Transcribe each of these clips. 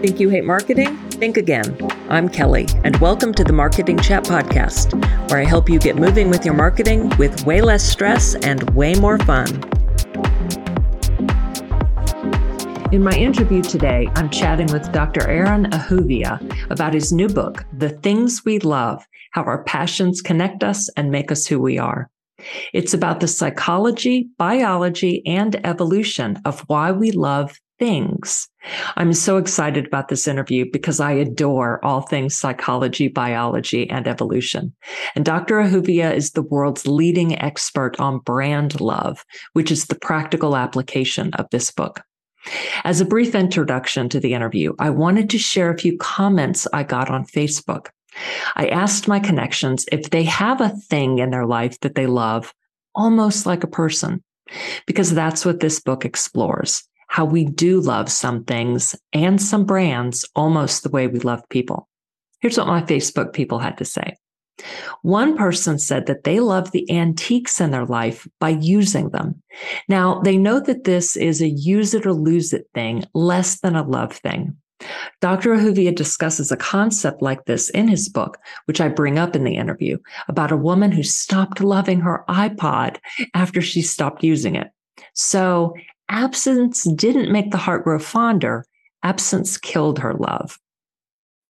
Think you hate marketing? Think again. I'm Kelly, and welcome to the Marketing Chat Podcast, where I help you get moving with your marketing with way less stress and way more fun. In my interview today, I'm chatting with Dr. Aaron Ahuvia about his new book, The Things We Love How Our Passions Connect Us and Make Us Who We Are. It's about the psychology, biology, and evolution of why we love things. I'm so excited about this interview because I adore all things psychology, biology, and evolution. And Dr. Ahuvia is the world's leading expert on brand love, which is the practical application of this book. As a brief introduction to the interview, I wanted to share a few comments I got on Facebook. I asked my connections if they have a thing in their life that they love, almost like a person, because that's what this book explores how we do love some things and some brands almost the way we love people. Here's what my Facebook people had to say. One person said that they love the antiques in their life by using them. Now, they know that this is a use it or lose it thing, less than a love thing. Dr. Ahuvia discusses a concept like this in his book, which I bring up in the interview, about a woman who stopped loving her iPod after she stopped using it. So absence didn't make the heart grow fonder, absence killed her love.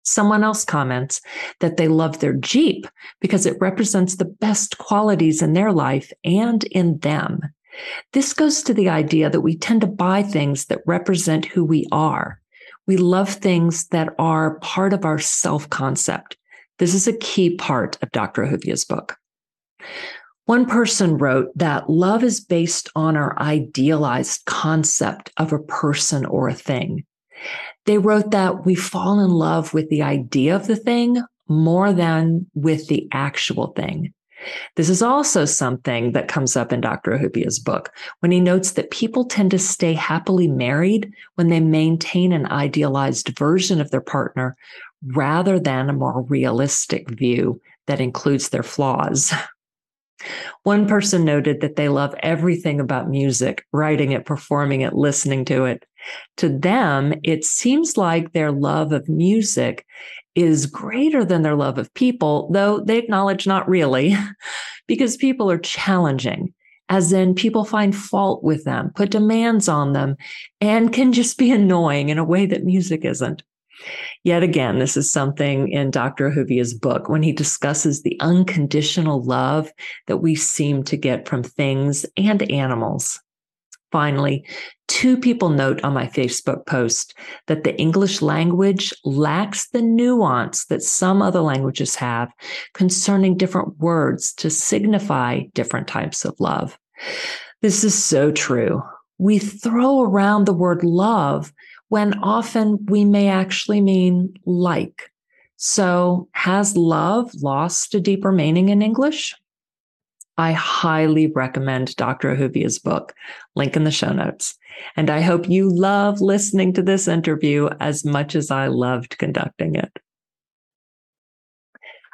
Someone else comments that they love their Jeep because it represents the best qualities in their life and in them. This goes to the idea that we tend to buy things that represent who we are. We love things that are part of our self concept. This is a key part of Dr. Ahuvia's book. One person wrote that love is based on our idealized concept of a person or a thing. They wrote that we fall in love with the idea of the thing more than with the actual thing. This is also something that comes up in Dr. Ahuvia's book when he notes that people tend to stay happily married when they maintain an idealized version of their partner rather than a more realistic view that includes their flaws. One person noted that they love everything about music, writing it, performing it, listening to it. To them, it seems like their love of music is greater than their love of people, though they acknowledge not really, because people are challenging, as in people find fault with them, put demands on them, and can just be annoying in a way that music isn't. Yet again, this is something in Dr. Ahuvia's book when he discusses the unconditional love that we seem to get from things and animals. Finally, two people note on my Facebook post that the English language lacks the nuance that some other languages have concerning different words to signify different types of love. This is so true. We throw around the word love when often we may actually mean like. So, has love lost a deeper meaning in English? I highly recommend Dr. Ahuvia's book, link in the show notes. And I hope you love listening to this interview as much as I loved conducting it.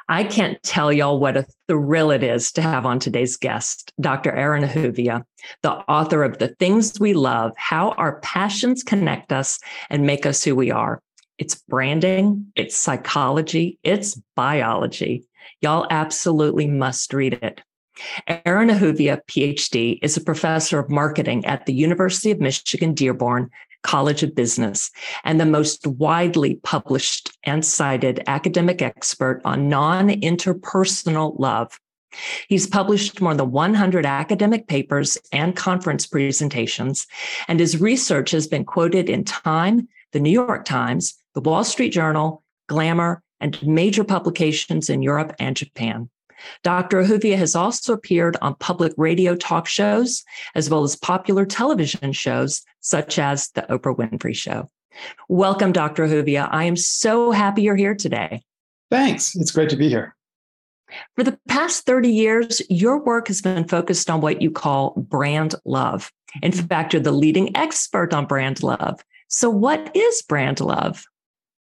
I can't tell y'all what a thrill it is to have on today's guest, Dr. Aaron Ahuvia, the author of The Things We Love How Our Passions Connect Us and Make Us Who We Are. It's branding, it's psychology, it's biology. Y'all absolutely must read it. Aaron Ahuvia, PhD, is a professor of marketing at the University of Michigan Dearborn College of Business and the most widely published and cited academic expert on non interpersonal love. He's published more than 100 academic papers and conference presentations, and his research has been quoted in Time, the New York Times, the Wall Street Journal, Glamour, and major publications in Europe and Japan. Dr. Ahuvia has also appeared on public radio talk shows, as well as popular television shows, such as The Oprah Winfrey Show. Welcome, Dr. Ahuvia. I am so happy you're here today. Thanks. It's great to be here. For the past 30 years, your work has been focused on what you call brand love. In mm-hmm. fact, you're the leading expert on brand love. So, what is brand love?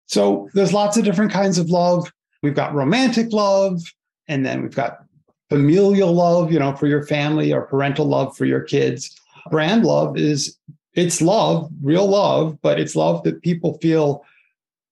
So, there's lots of different kinds of love. We've got romantic love, and then we've got familial love, you know, for your family or parental love for your kids. Brand love is it's love, real love, but it's love that people feel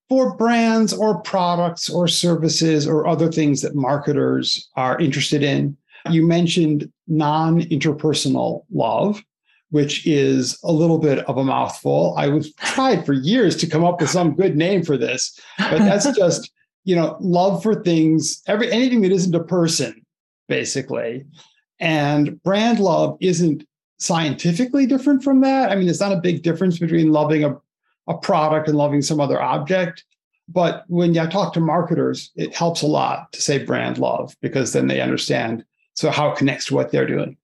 for brands or products or services or other things that marketers are interested in. You mentioned non interpersonal love, which is a little bit of a mouthful. I was tried for years to come up with some good name for this, but that's just, you know, love for things, every anything that isn't a person, basically. And brand love isn't scientifically different from that. I mean, it's not a big difference between loving a, a product and loving some other object. But when I talk to marketers, it helps a lot to say brand love because then they understand so how it connects to what they're doing.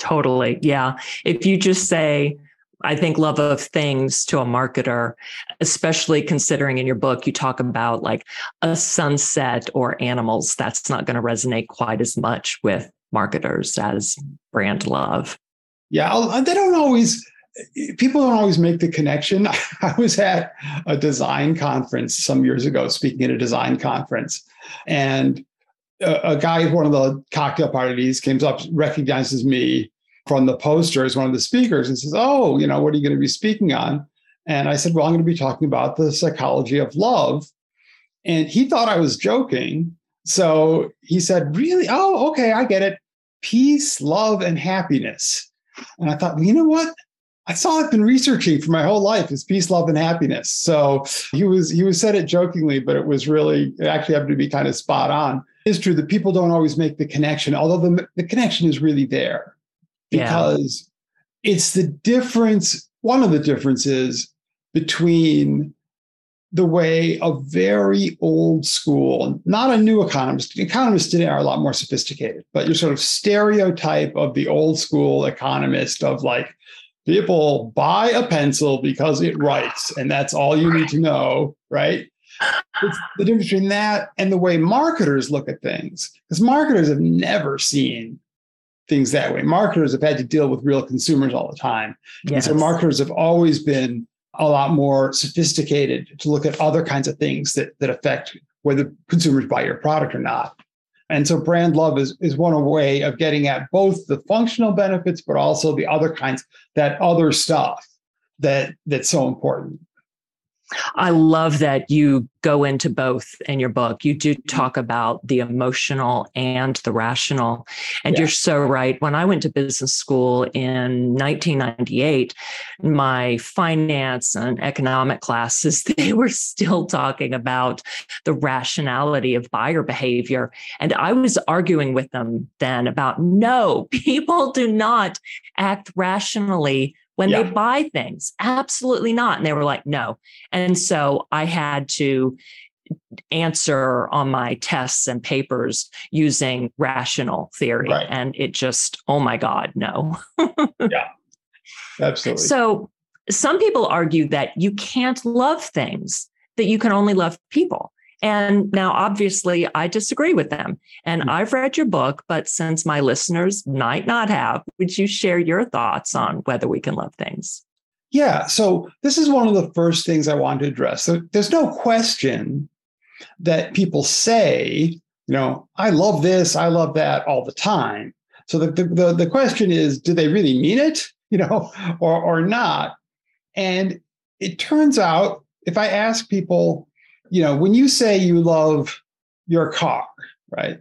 Totally. Yeah. If you just say, I think love of things to a marketer, especially considering in your book you talk about like a sunset or animals, that's not going to resonate quite as much with marketers as brand love. Yeah, uh, they don't always people don't always make the connection. I was at a design conference some years ago speaking at a design conference and a, a guy at one of the cocktail parties came up, recognizes me from the poster as one of the speakers and says, Oh, you know, what are you going to be speaking on? And I said, Well, I'm going to be talking about the psychology of love. And he thought I was joking. So he said, Really? Oh, okay, I get it. Peace, love, and happiness. And I thought, well, you know what? That's all I've been researching for my whole life is peace, love, and happiness. So he was he was said it jokingly, but it was really it actually happened to be kind of spot on. It's true that people don't always make the connection, although the, the connection is really there because yeah. it's the difference. One of the differences between the way a very old school, not a new economist, economists today are a lot more sophisticated, but your sort of stereotype of the old school economist of like, people buy a pencil because it writes, and that's all you need to know, right? It's the difference between that and the way marketers look at things, because marketers have never seen things that way. Marketers have had to deal with real consumers all the time. Yes. And so marketers have always been a lot more sophisticated to look at other kinds of things that, that affect whether consumers buy your product or not. And so brand love is, is one way of getting at both the functional benefits, but also the other kinds, that other stuff that that's so important. I love that you go into both in your book. You do mm-hmm. talk about the emotional and the rational. And yeah. you're so right. When I went to business school in 1998, my finance and economic classes, they were still talking about the rationality of buyer behavior. And I was arguing with them then about no, people do not act rationally when yeah. they buy things. Absolutely not. And they were like, no. And so I had to answer on my tests and papers using rational theory. Right. And it just, oh my God, no. yeah, absolutely. So some people argue that you can't love things, that you can only love people. And now, obviously, I disagree with them. And mm-hmm. I've read your book, but since my listeners might not have, would you share your thoughts on whether we can love things? Yeah. So, this is one of the first things I want to address. So, there's no question that people say, you know, I love this, I love that all the time. So, the, the, the question is, do they really mean it, you know, or, or not? And it turns out, if I ask people, you know, when you say you love your car, right?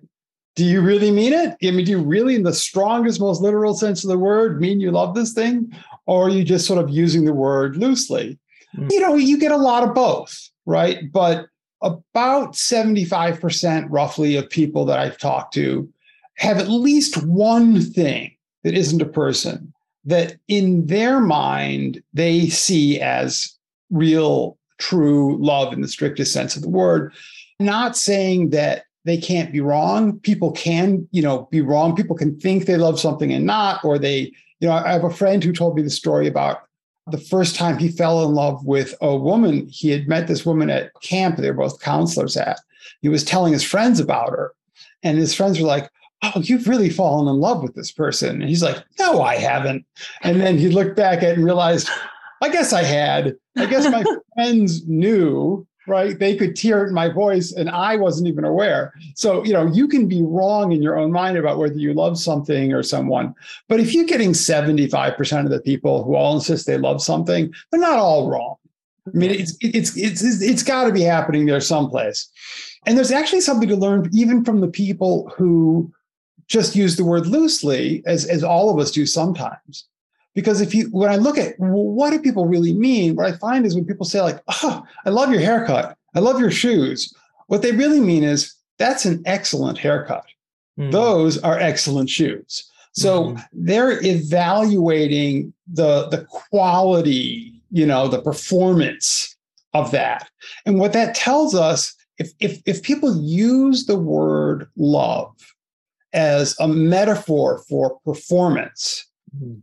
Do you really mean it? I mean, do you really, in the strongest, most literal sense of the word, mean you love this thing? Or are you just sort of using the word loosely? Mm-hmm. You know, you get a lot of both, right? But about 75% roughly of people that I've talked to have at least one thing that isn't a person that in their mind they see as real true love in the strictest sense of the word. Not saying that they can't be wrong. People can, you know, be wrong. People can think they love something and not, or they, you know, I have a friend who told me the story about the first time he fell in love with a woman. He had met this woman at camp. They were both counselors at. He was telling his friends about her. And his friends were like, Oh, you've really fallen in love with this person. And he's like, No, I haven't. And then he looked back at and realized, I guess I had. I guess my friends knew, right? They could hear it in my voice and I wasn't even aware. So, you know, you can be wrong in your own mind about whether you love something or someone. But if you're getting 75% of the people who all insist they love something, they're not all wrong. I mean, it's it's it's it's, it's got to be happening there someplace. And there's actually something to learn even from the people who just use the word loosely, as as all of us do sometimes. Because if you, when I look at well, what do people really mean, what I find is when people say like, "Oh, I love your haircut," "I love your shoes," what they really mean is that's an excellent haircut. Mm. Those are excellent shoes. So mm. they're evaluating the the quality, you know, the performance of that. And what that tells us, if if if people use the word love as a metaphor for performance.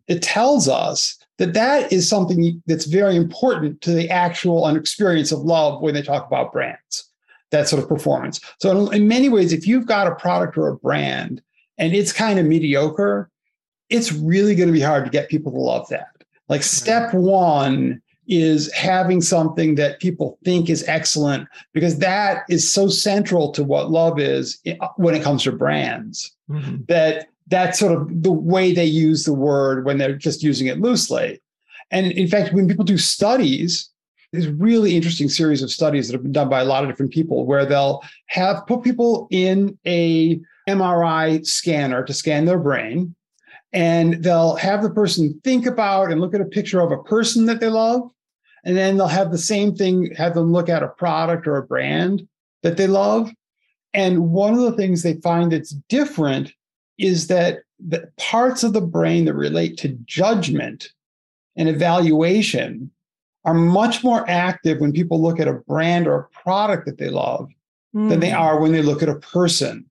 It tells us that that is something that's very important to the actual experience of love when they talk about brands that sort of performance. So in many ways, if you've got a product or a brand and it's kind of mediocre, it's really going to be hard to get people to love that. Like step one is having something that people think is excellent because that is so central to what love is when it comes to brands mm-hmm. that that's sort of the way they use the word when they're just using it loosely. And in fact when people do studies this really interesting series of studies that have been done by a lot of different people where they'll have put people in a MRI scanner to scan their brain and they'll have the person think about and look at a picture of a person that they love and then they'll have the same thing have them look at a product or a brand that they love. And one of the things they find that's different is that the parts of the brain that relate to judgment and evaluation are much more active when people look at a brand or a product that they love mm. than they hmm. are when they look at a person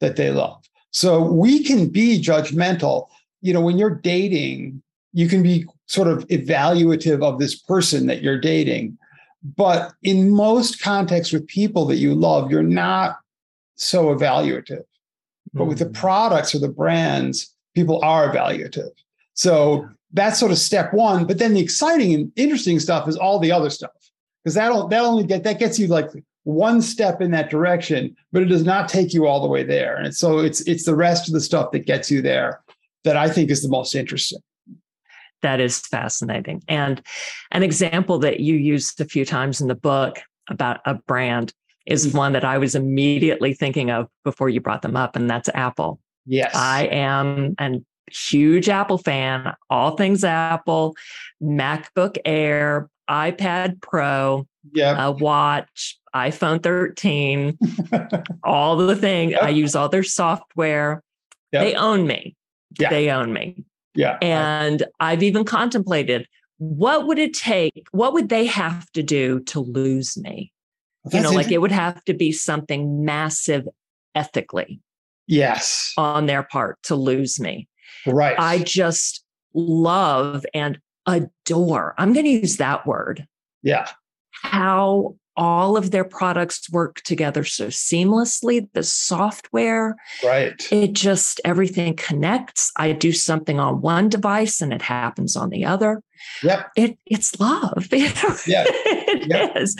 that they love. So we can be judgmental. You know, when you're dating, you can be sort of evaluative of this person that you're dating. But in most contexts with people that you love, you're not so evaluative. Mm. But with the hmm. products or the brands, people are evaluative. So that's sort of step one. But then the exciting and interesting stuff is all the other stuff because that'll that only get that gets you like one step in that direction, but it does not take you all the way there. And so it's it's the rest of the stuff that gets you there that I think is the most interesting. That is fascinating. And an example that you used a few times in the book about a brand is mm-hmm. one that I was immediately thinking of before you brought them up, and that's Apple. Yes. I am, a huge Apple fan, all things Apple, MacBook Air, iPad Pro, yep. a watch, iPhone 13, all the things. Yep. I use all their software. Yep. They own me. Yeah. They own me. Yeah. And I've even contemplated what would it take? What would they have to do to lose me? You know, like it would have to be something massive ethically. Yes. On their part to lose me. Right. I just love and adore. I'm going to use that word. Yeah. How all of their products work together so seamlessly. The software right. it just everything connects. I do something on one device and it happens on the other. Yep. It it's love. Yeah. It yep. is.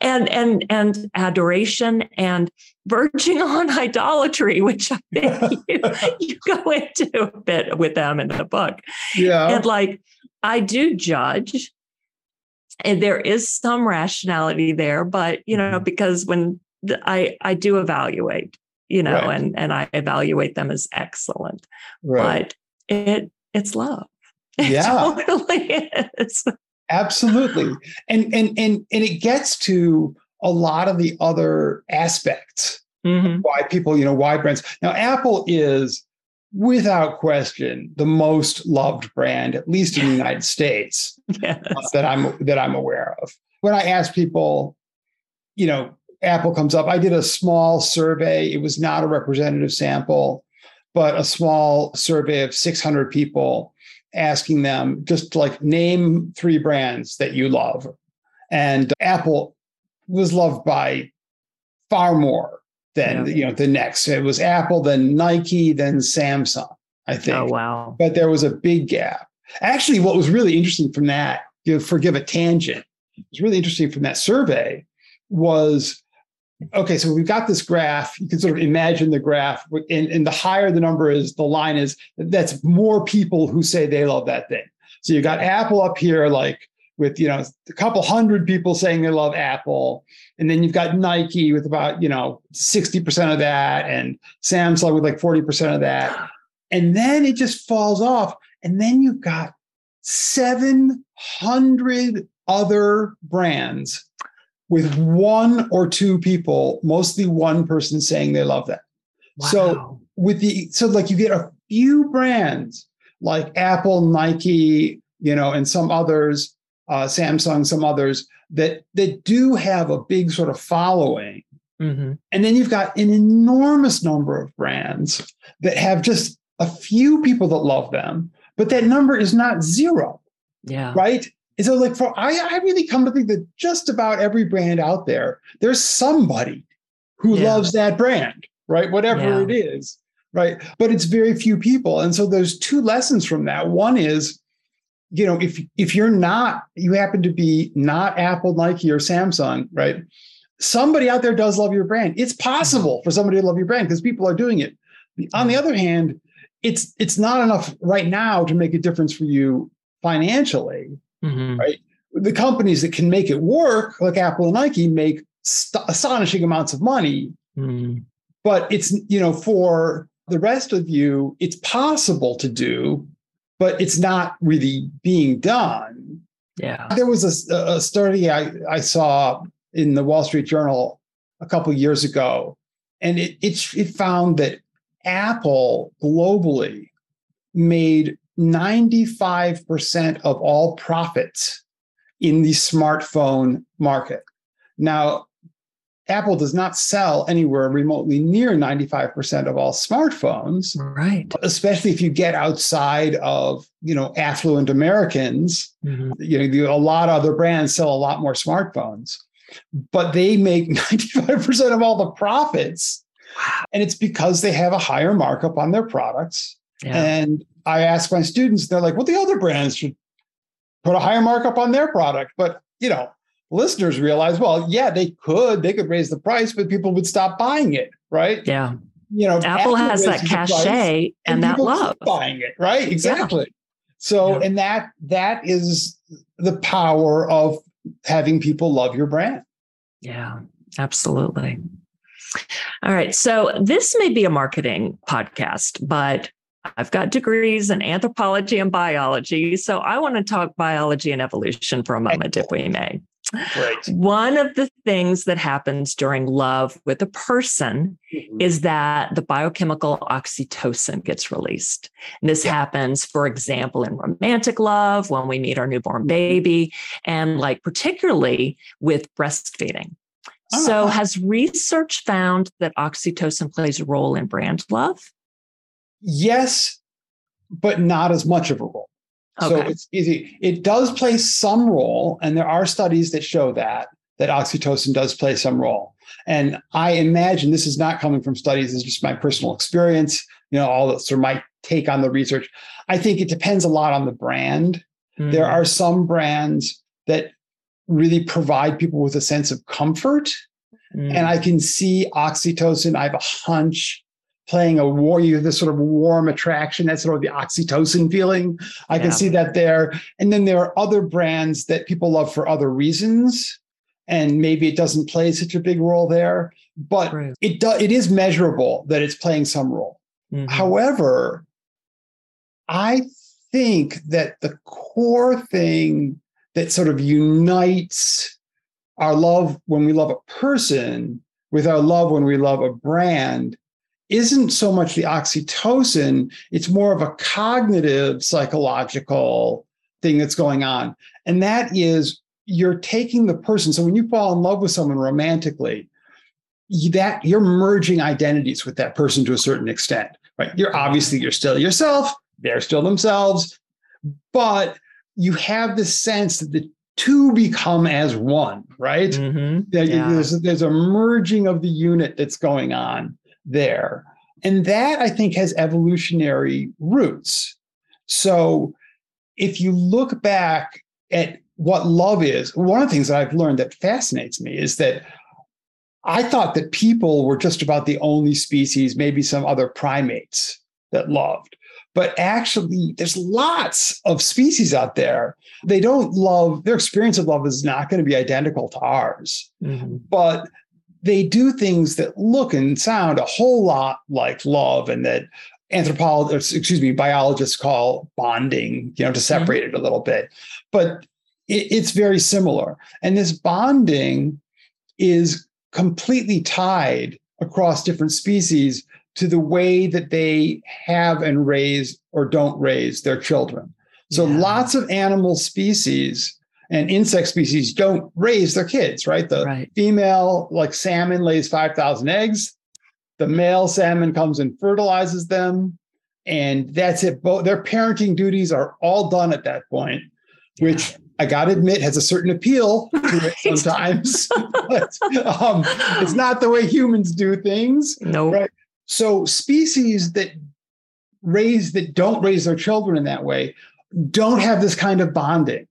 and and and adoration and verging on idolatry which i think you, you go into a bit with them in the book. Yeah. And like i do judge and there is some rationality there but you know mm-hmm. because when the, i i do evaluate you know right. and and i evaluate them as excellent right. but it it's love it yeah totally is absolutely and and and and it gets to a lot of the other aspects mm-hmm. why people you know why brands now apple is without question the most loved brand at least in the united states yes. that i'm that i'm aware of. When i ask people you know apple comes up i did a small survey. It was not a representative sample but a small survey of 600 people asking them just like name three brands that you love. And apple was loved by far more then yeah. you know the next. It was apple then nike then samsung i oh, think. oh wow. But there was a big gap. Actually what was really interesting from that you know, forgive a tangent it was really interesting from that survey was okay so we've got this graph. You can sort of imagine the graph and, and the higher the number is the line is that's more people who say they love that thing. So you got apple up here like with you know a couple hundred people saying they love Apple, and then you've got Nike with about you know sixty percent of that, and Samsung with like forty percent of that, and then it just falls off, and then you've got seven hundred other brands with one or two people, mostly one person saying they love them. Wow. So with the so like you get a few brands like Apple, Nike, you know, and some others uh, Samsung, some others that that do have a big sort of following. Mm-hmm. And then you've got an enormous number of brands that have just a few people that love them, but that number is not zero. Yeah. Right. And so, like, for I, I really come to think that just about every brand out there, there's somebody who yeah. loves that brand, right? Whatever yeah. it is, right? But it's very few people. And so there's two lessons from that. One is you know, if if you're not, you happen to be not Apple, Nike, or Samsung, right? Somebody out there does love your brand. It's possible for somebody to love your brand because people are doing it. On the other hand, it's it's not enough right now to make a difference for you financially, mm-hmm. right? The companies that can make it work, like Apple and Nike, make st- astonishing amounts of money. Mm-hmm. But it's you know for the rest of you, it's possible to do but it's not really being done. Yeah. There was a, a study I, I saw in the Wall Street Journal a couple years ago, and it, it, it found that Apple globally made 95% of all profits in the smartphone market. Now, Apple does not sell anywhere remotely near 95% of all smartphones. Right. Especially if you get outside of, you know, affluent Americans. Mm-hmm. You know, a lot of other brands sell a lot more smartphones, but they make 95% of all the profits. Wow. And it's because they have a higher markup on their products. Yeah. And I ask my students, they're like, well, the other brands should put a higher markup on their product. But, you know, listeners realize, well, yeah, they could, they could raise the price, but people would stop buying it, right? Yeah. You know, Apple has that cachet and, and that love. Buying it, right? Exactly. Yeah. So, yeah. and that that is the power of having people love your brand. Yeah, absolutely. All right. So this may be a marketing podcast, but I've got degrees in anthropology and biology. So I want to talk biology and evolution for a moment, if we may. Right. One of the things that happens during love with a person mm-hmm. is that the biochemical oxytocin gets released. And this yeah. happens, for example, in romantic love, when we meet our newborn mm-hmm. baby, and like particularly with breastfeeding. Uh-huh. So, has research found that oxytocin plays a role in brand love? Yes, but not as much of a role. Okay. So it's easy. It does play some role, and there are studies that show that that oxytocin does play some role. And I imagine this is not coming from studies; it's just my personal experience. You know, all that sort of my take on the research. I think it depends a lot on the brand. Mm. There are some brands that really provide people with a sense of comfort. Mm. And I can see oxytocin. I have a hunch playing a war, you have this sort of warm attraction, that's sort of the oxytocin feeling. I yeah. can see that there. And then there are other brands that people love for other reasons. And maybe it doesn't play such a big role there, but right. it does it is measurable that it's playing some role. Mm-hmm. However, I think that the core thing that sort of unites our love when we love a person with our love when we love a brand isn't so much the oxytocin, it's more of a cognitive psychological thing that's going on. And that is you're taking the person. So when you fall in love with someone romantically, that you're merging identities with that person to a certain extent, right? You're obviously you're still yourself, they're still themselves, but you have this sense that the two become as one, right? Mm-hmm. Yeah. There's, there's a merging of the unit that's going on there. And that I think has evolutionary roots. So if you look back at what love is, one of the things that I've learned that fascinates me is that I thought that people were just about the only species, maybe some other primates that loved. but actually there's lots of species out there they don't love their experience of love is not going to be identical to ours mm-hmm. but they do things that look and sound a whole lot like love and that anthropologists excuse me biologists call bonding you know to mm-hmm. separate mm-hmm. it a little bit but it, it's very similar and this bonding is completely tied across different species to the way that they have and raise or don't raise their children. So yeah. lots of animal species and insect species don't raise their kids, right? The right. female, like salmon, lays 5,000 eggs. The male salmon comes and fertilizes them. And that's it. Both their parenting duties are all done at that point, yeah. which I got to admit has a certain appeal to it sometimes. but, um, it's not the way humans do things. No. Nope. Right. So species that raise that don't raise their children in that way don't have this kind of bonding,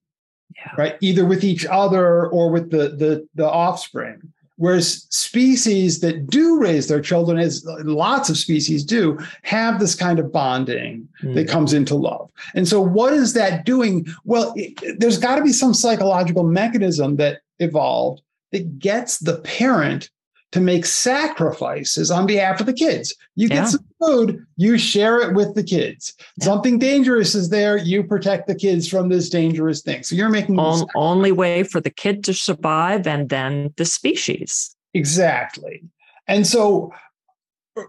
yeah. right? Either with each other or with the the the offspring. Whereas species that do raise their children, as lots of species do, have this kind of bonding mm. that comes into love. And so, what is that doing? Well, it, there's got to be some psychological mechanism that evolved that gets the parent to make sacrifices on behalf of the kids. You yeah. get some food, you share it with the kids. Yeah. Something dangerous is there, you protect the kids from this dangerous thing. So you're making On, only way for the kid to survive and then the species. Exactly. And so uh,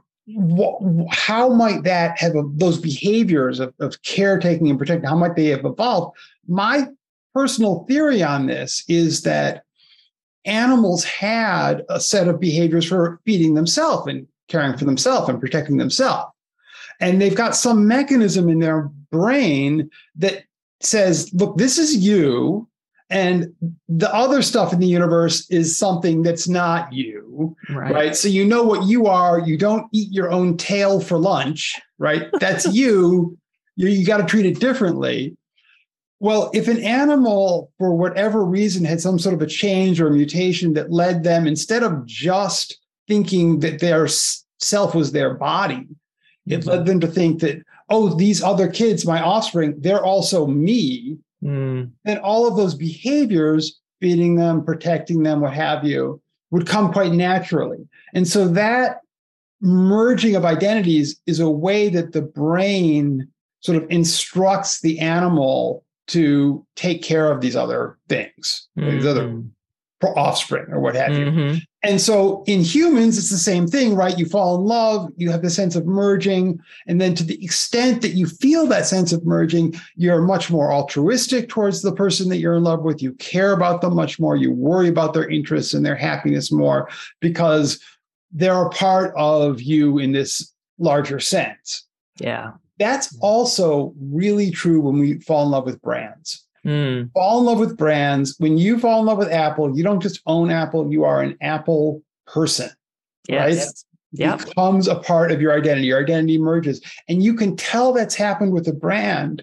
how might that have those behaviors of, of caretaking and protecting how might they have evolved my personal theory on this is that animals had a set of behaviors for feeding themselves and caring for themselves and protecting themselves. And they've got some mechanism in their brain that says, look, this is you. And the other stuff in the universe is something that's not you. Right. right. So you know what you are. You don't eat your own tail for lunch, right? That's you. You, you got to treat it differently. Well, if an animal, for whatever reason, had some sort of a change or a mutation that led them, instead of just thinking that their self was their body, it led them to think that, oh, these other kids, my offspring, they're also me. Mm. And all of those behaviors, feeding them, protecting them, what have you, would come quite naturally. And so that merging of identities is a way that the brain sort of instructs the animal to take care of these other things, mm-hmm. these other mm-hmm. offspring or what have mm-hmm. you. And so in humans, it's the same thing, right? You fall in love, you have the sense of merging. And then to the extent that you feel that sense of merging, you're much more altruistic towards the person that you're in love with. You care about them much more. You worry about their interests and their happiness more because they're a part of you in this larger sense. Yeah. That's also really true when we fall in love with brands. Mm. Fall in love with brands. When you fall in love with Apple, you don't just own Apple, you are an Apple person. Yes. Right? It becomes a part of your identity. Your identity emerges. And you can tell that's happened with a brand.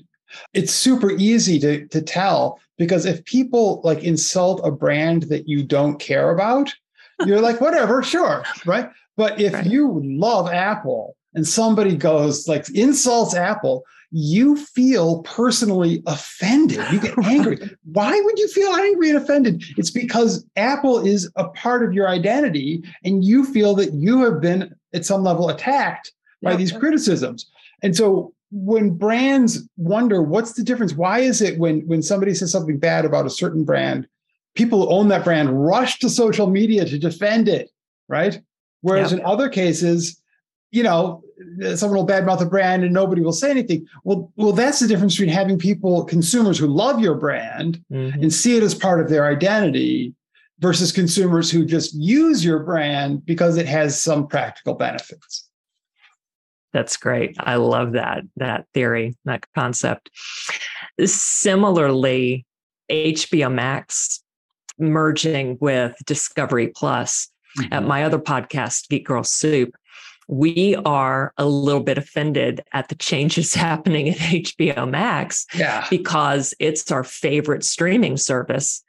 It's super easy to, to tell because if people like insult a brand that you don't care about, you're like, whatever, sure. Right. But if right. you love Apple and somebody goes like insults Apple, you feel personally offended. You get angry. Why would you feel angry and offended? It's because Apple is a part of your identity and you feel that you have been at some level attacked by these criticisms. And so when brands wonder what's the difference, why is it when when somebody says something bad about a certain brand, people who own that brand rush to social media to defend it, right? Whereas in other cases, you know, someone will badmouth a brand and nobody will say anything. Well, well, that's the difference between having people, consumers who love your brand mm-hmm. and see it as part of their identity versus consumers who just use your brand because it has some practical benefits. That's great. I love that that theory, that concept. Similarly, HBO Max merging with Discovery Plus. Mm-hmm. At my other podcast, Geek Girl Soup, we are a little bit offended at the changes happening at HBO Max yeah. because it's our favorite streaming service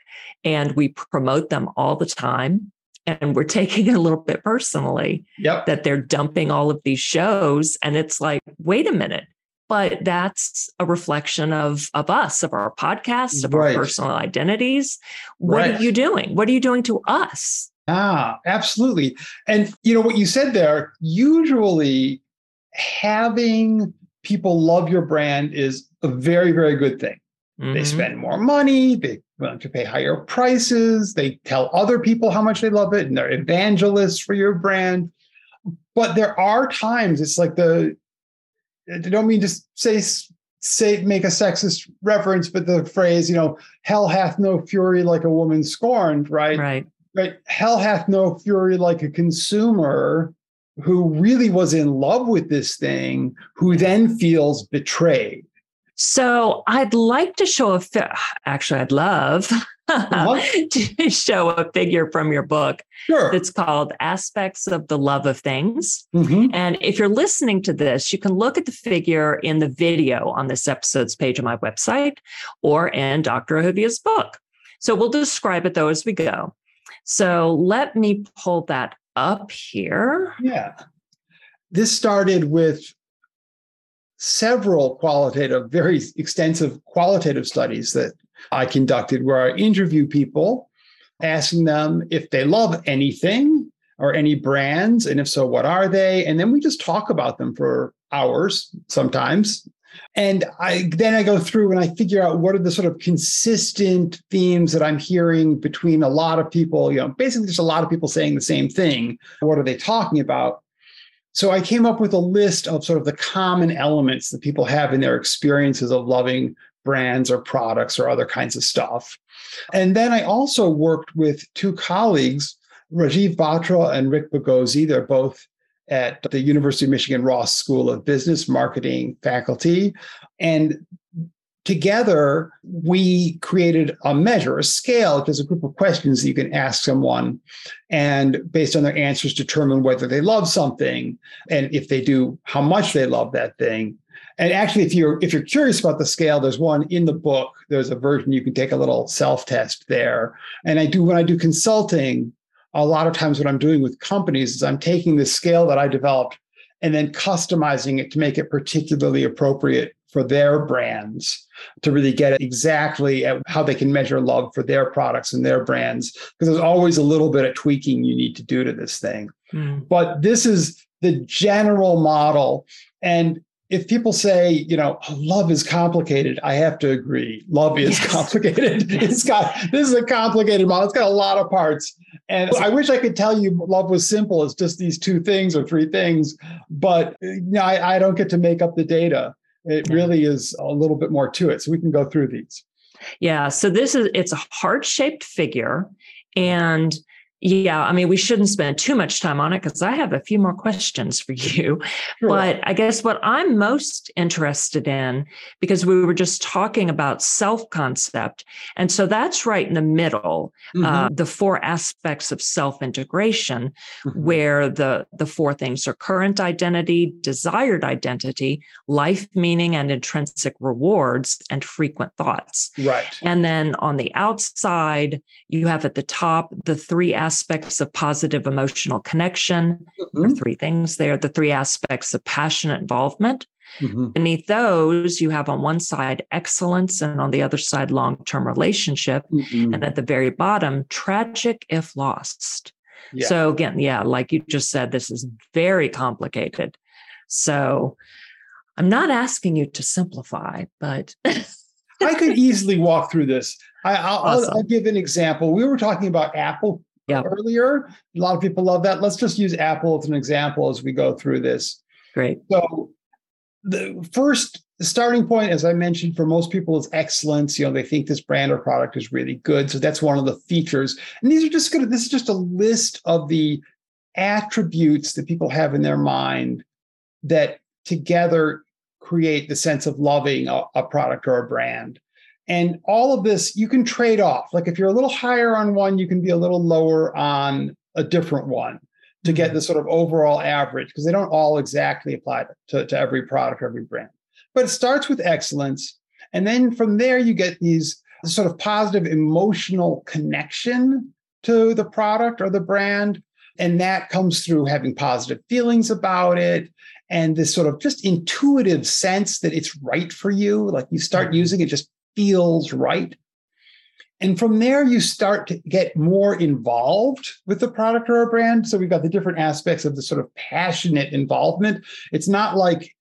and we promote them all the time. And we're taking it a little bit personally yep. that they're dumping all of these shows. And it's like, wait a minute, but that's a reflection of of us of our podcast of Right. our personal identities what Right. are you doing what are you doing to us Ah, absolutely. And you know what you said there, usually having people love your brand is a very, very good thing. They Mhm. spend more money, they want to pay higher prices, they tell other people how much they love it, and they're evangelists for your brand. But there are times it's like the I don't mean to say say make a sexist reference, but the phrase, you know, hell hath no fury like a woman scorned, right? right right hell hath no fury like a consumer who really was in love with this thing who then feels betrayed so i'd like to show a fi- actually i'd love to show a figure from your book sure that's called aspects of the love of things Mhm. And if you're listening to this, you can look at the figure in the video on this episode's page of my website or in Dr. Ahuvia's book. So we'll describe it though as we go. So let me pull that up here. yeah this started with several qualitative very extensive qualitative studies that i conducted where i interview people asking them if they love anything or any brands and if so what are they and then we just talk about them for hours sometimes and i then i go through and i figure out what are the sort of consistent themes that i'm hearing between a lot of people you know basically just a lot of people saying the same thing. What are they talking about? So i came up with a list of sort of the common elements that people have in their experiences of loving brands or products or other kinds of stuff. And then i also worked with two colleagues Rajeev Batra and Rick Bagozzi. They're both at the University of Michigan Ross School of Business Marketing faculty. And together, we created a measure, a scale. There's a group of questions that you can ask someone, and based on their answers, determine whether they love something, and if they do, how much they love that thing. And actually, if you're if you're curious about the scale, there's one in the book. There's a version you can take a little self test there. And I do when I do consulting, a lot of times what I'm doing with companies is I'm taking the scale that I developed and then customizing it to make it particularly appropriate for their brands to really get it exactly at how they can measure love for their products and their brands because there's always a little bit of tweaking you need to do to this thing Hmm. but this is the general model and if people say you know "Oh, love is complicated i have to agree. Love is Yes. complicated. It's got this is a complicated model. It's got a lot of parts. And i wish i could tell you love was simple. It's just these two things or three things. But you know, I, I don't get to make up the data. It really is a little bit more to it. So we can go through these. Yeah. So this is it's a heart shaped figure. And yeah, I mean, we shouldn't spend too much time on it because I have a few more questions for you. Sure. But I guess what I'm most interested in, because we were just talking about self concept. And so that's right in the middle, Mhm. uh, the four aspects of self integration, Mhm. where the, the four things are current identity, desired identity, life meaning and intrinsic rewards, and frequent thoughts. right And then on the outside, you have at the top the three aspects of positive emotional connection. There are Mhm. three things there, the three aspects of passionate involvement. Mhm. Beneath those, you have on one side excellence and on the other side long term relationship. Mhm. And at the very bottom, tragic if lost. Yeah. So, again, yeah, like you just said, this is very complicated. So, I'm not asking you to simplify, but I could easily walk through this. I, I'll, I'll- Awesome. I'll give an example. We were talking about Apple Yeah. earlier. A lot of people love that. Let's just use Apple as an example as we go through this. great. So, the first starting point, as I mentioned, for most people is excellence. You know, they think this brand or product is really good. So that's one of the features. And these are just going to, this is just a list of the attributes that people have in their mind that together create the sense of loving a, a product or a brand. And all of this you can trade off. Like if you're a little higher on one, you can be a little lower on a different one to get the sort of overall average because they don't all exactly apply to, to every product or every brand. But it starts with excellence. And then from there, you get these sort of positive emotional connection to the product or the brand. And that comes through having positive feelings about it and this sort of just intuitive sense that it's right for you. Like you start mm-hmm. using it, just feels right. And from there, you start to get more involved with the product or a brand. So we've got the different aspects of the sort of passionate involvement. It's not like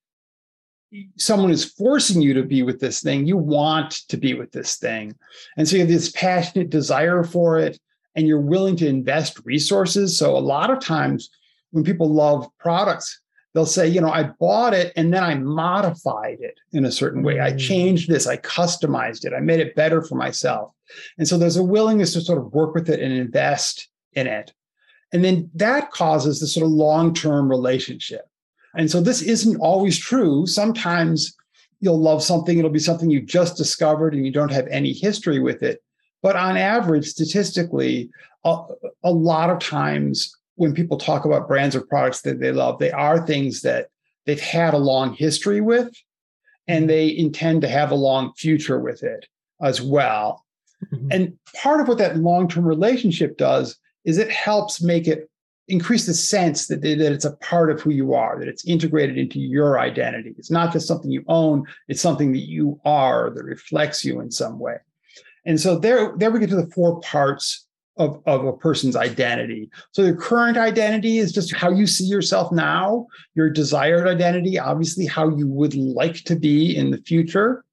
someone is forcing you to be with this thing. You want to be with this thing. And so you have this passionate desire for it, and you're willing to invest resources. So a lot of times when people love products, they'll say, you know, I bought it and then I modified it in a certain way. I mm. changed this, I customized it, I made it better for myself. And so there's a willingness to sort of work with it and invest in it. And then that causes this sort of long term relationship. And so this isn't always true. Sometimes you'll love something, it'll be something you just discovered and you don't have any history with it. But on average, statistically, a, a lot of times when people talk about brands or products that they love, they are things that they've had a long history with and they intend to have a long future with it as well. Mm-hmm. And part of what that long term relationship does is it helps make it increase the sense that, that it's a part of who you are, that it's integrated into your identity. It's not just something you own, it's something that you are that reflects you in some way. And so there, there we get to the four parts of, of a person's identity. So your current identity is just how you see yourself now, your desired identity, obviously how you would like to be in the future.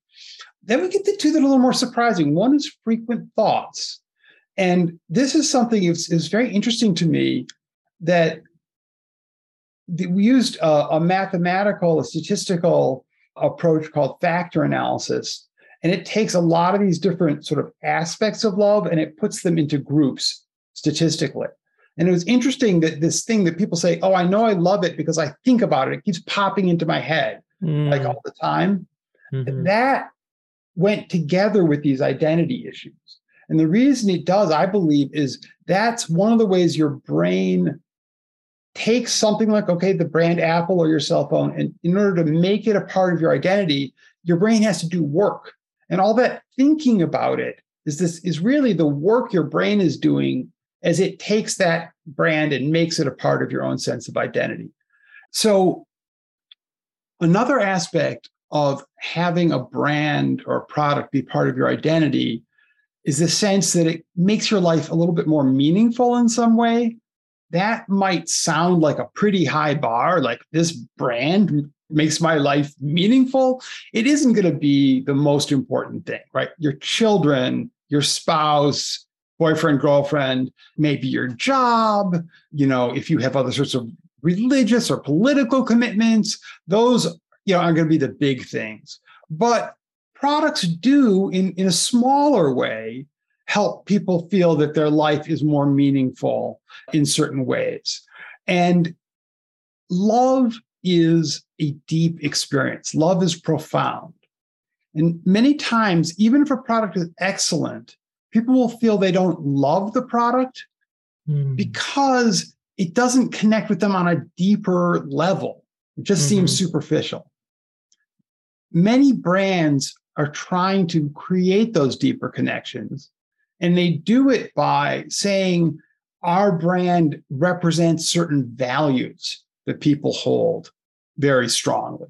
Then we get the two that are a little more surprising. One is frequent thoughts. And this is something that's is very interesting to me that we used a, a mathematical, a statistical approach called factor analysis. And it takes a lot of these different sort of aspects of love and it puts them into groups statistically. And it was interesting that this thing that people say, oh, I know I love it because I think about it. It keeps popping into my head mm. like all the time. Mm-hmm. That went together with these identity issues. And the reason it does, I believe, is that's one of the ways your brain takes something like, okay, the brand Apple or your cell phone, and in order to make it a part of your identity, your brain has to do work. And all that thinking about it is this is really the work your brain is doing as it takes that brand and makes it a part of your own sense of identity. So, another aspect of having a brand or a product be part of your identity is the sense that it makes your life a little bit more meaningful in some way that might sound like a pretty high bar, like this brand makes my life meaningful. It isn't going to be the most important thing, right? Your children, your spouse, boyfriend, girlfriend, maybe your job, you know, if you have other sorts of religious or political commitments, those you know are going to be the big things. But products do in, in a smaller way help people feel that their life is more meaningful in certain ways. And love is a deep experience, love is profound. And many times, even if a product is excellent, people will feel they don't love the product mm. because it doesn't connect with them on a deeper level. It just mm-hmm. seems superficial. Many brands are trying to create those deeper connections and they do it by saying our brand represents certain values that people hold very strongly.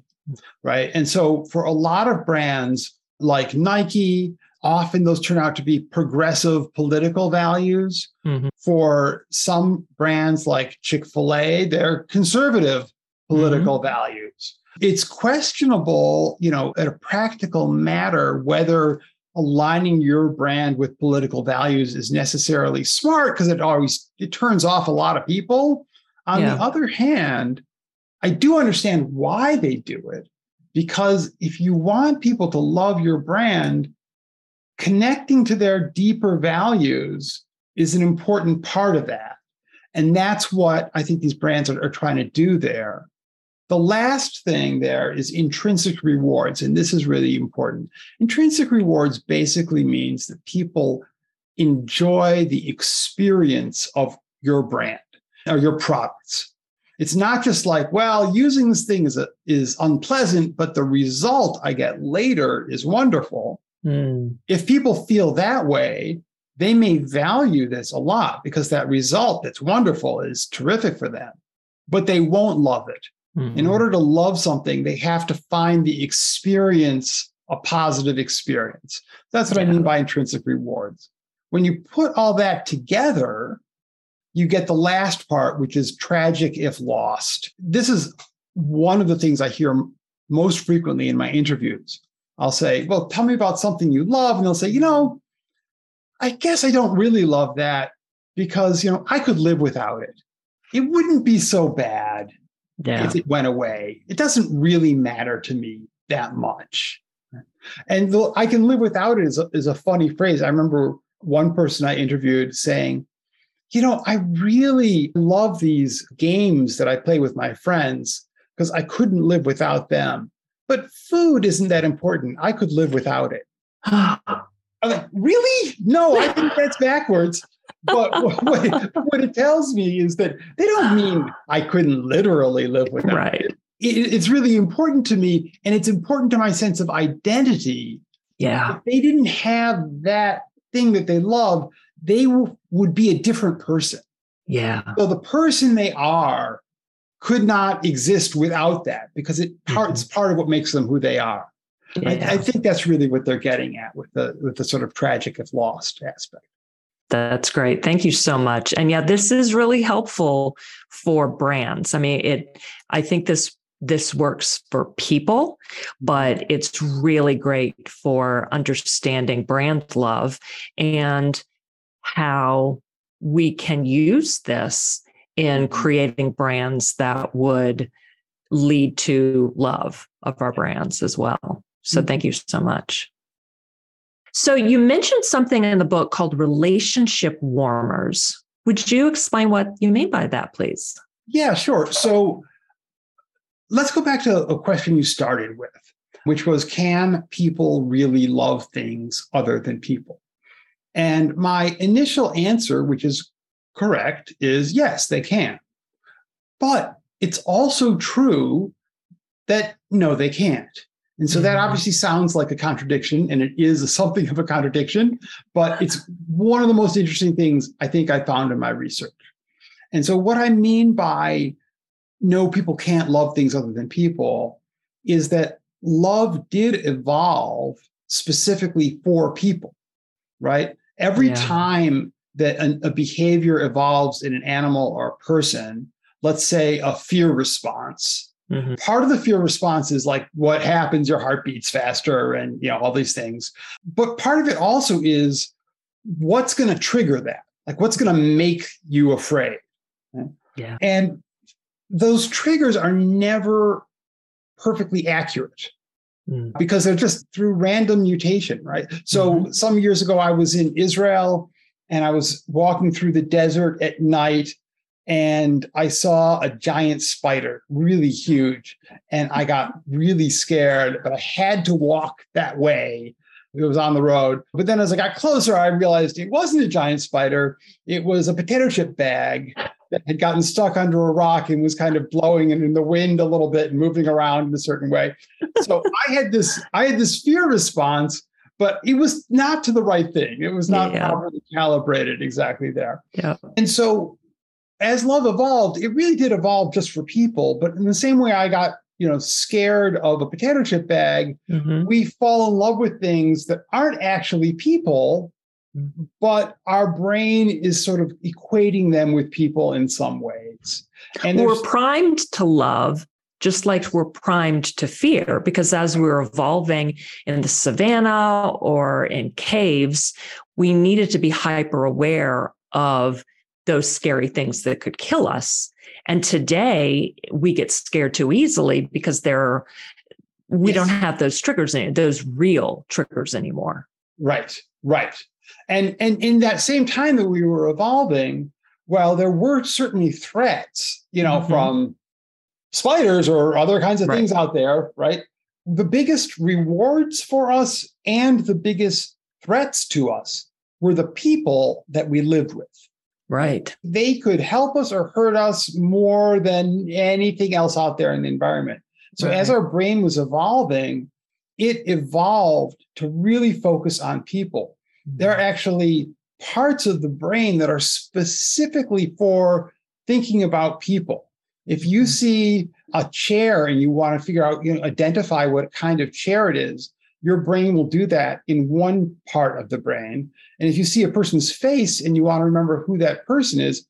Right. And so for a lot of brands like Nike, often those turn out to be progressive political values. Mm-hmm. For some brands like Chick-fil-A, they're conservative political mm-hmm. values. It's questionable, you know, at a practical matter, whether aligning your brand with political values is necessarily smart because it always it turns off a lot of people on yeah. the other hand i do understand why they do it because if you want people to love your brand connecting to their deeper values is an important part of that and that's what i think these brands are, are trying to do there the last thing there is intrinsic rewards, and this is really important. Intrinsic rewards basically means that people enjoy the experience of your brand or your products. It's not just like, well, using this thing is, a, is unpleasant, but the result I get later is wonderful. Mm. If people feel that way, they may value this a lot because that result that's wonderful is terrific for them, but they won't love it Mm-hmm. In order to love something, they have to find the experience a positive experience. That's what yeah. I mean by intrinsic rewards. When you put all that together, you get the last part, which is tragic if lost. This is one of the things I hear most frequently in my interviews. I'll say, Well, tell me about something you love. And they'll say, You know, I guess I don't really love that because, you know, I could live without it. It wouldn't be so bad yeah. if it went away. It doesn't really matter to me that much. And the, I can live without it is a, is a funny phrase. I remember one person I interviewed saying, you know, I really love these games that I play with my friends because I couldn't live without them. But food isn't that important. I could live without it. I'm like, really? No, I think that's backwards. But what, what, it tells me is that they don't mean I couldn't literally live without right. it. it. It's really important to me, and it's important to my sense of identity. Yeah. If they didn't have that thing that they love, they w- would be a different person. Yeah. So the person they are could not exist without that because it part, mm-hmm. it's part of what makes them who they are. Yeah. I, I, think that's really what they're getting at with the with the sort of tragic if lost aspect. That's great. Thank you so much. And yeah, this is really helpful for brands. I mean, it I think this this works for people, but it's really great for understanding brand love and how we can use this in mm-hmm. creating brands that would lead to love of our brands as well. So thank mm-hmm. you so much. So you mentioned something in the book called relationship warmers. Would you explain what you mean by that, please? Yeah, sure. So let's go back to a question you started with, which was can people really love things other than people? And my initial answer, which is correct, is yes, they can. But it's also true that no, they can't. And so that mm-hmm. obviously sounds like a contradiction, and it is something of a contradiction, but it's one of the most interesting things I think I found in my research. And so, what I mean by no, people can't love things other than people is that love did evolve specifically for people, right? Every yeah. time that an, a behavior evolves in an animal or a person, let's say a fear response, mm-hmm. part of the fear response is like what happens, your heart beats faster and you know, all these things. But part of it also is what's going to trigger that? Like what's going to make you afraid? Yeah. And those triggers are never perfectly accurate mm. because they're just through random mutation, right? So mm-hmm. some years ago, I was in Israel and I was walking through the desert at night and I saw a giant spider, really huge. And I got really scared, but I had to walk that way. It was on the road. But then as I got closer, I realized it wasn't a giant spider, it was a potato chip bag that had gotten stuck under a rock and was kind of blowing and in the wind a little bit and moving around in a certain way. So I had this, I had this fear response, but it was not to the right thing. It was not yeah. properly calibrated exactly there. Yeah. And so as love evolved, it really did evolve just for people. But in the same way I got, you know, scared of a potato chip bag, mm-hmm. we fall in love with things that aren't actually people but our brain is sort of equating them with people in some ways. And we're primed to love just like we're primed to fear because as we're evolving in the savannah or in caves we needed to be hyper aware of those scary things that could kill us and today we get scared too easily because there are, we yes. don't have those triggers those real triggers anymore right right and, and in that same time that we were evolving, well, there were certainly threats, you know, mm-hmm. from spiders or other kinds of right. things out there, right? The biggest rewards for us and the biggest threats to us were the people that we lived with. Right. They could help us or hurt us more than anything else out there in the environment. So right. as our brain was evolving, it evolved to really focus on people there are actually parts of the brain that are specifically for thinking about people. If you mm-hmm. see a chair and you want to figure out, you know, identify what kind of chair it is, your brain will do that in one part of the brain. And if you see a person's face and you want to remember who that person is,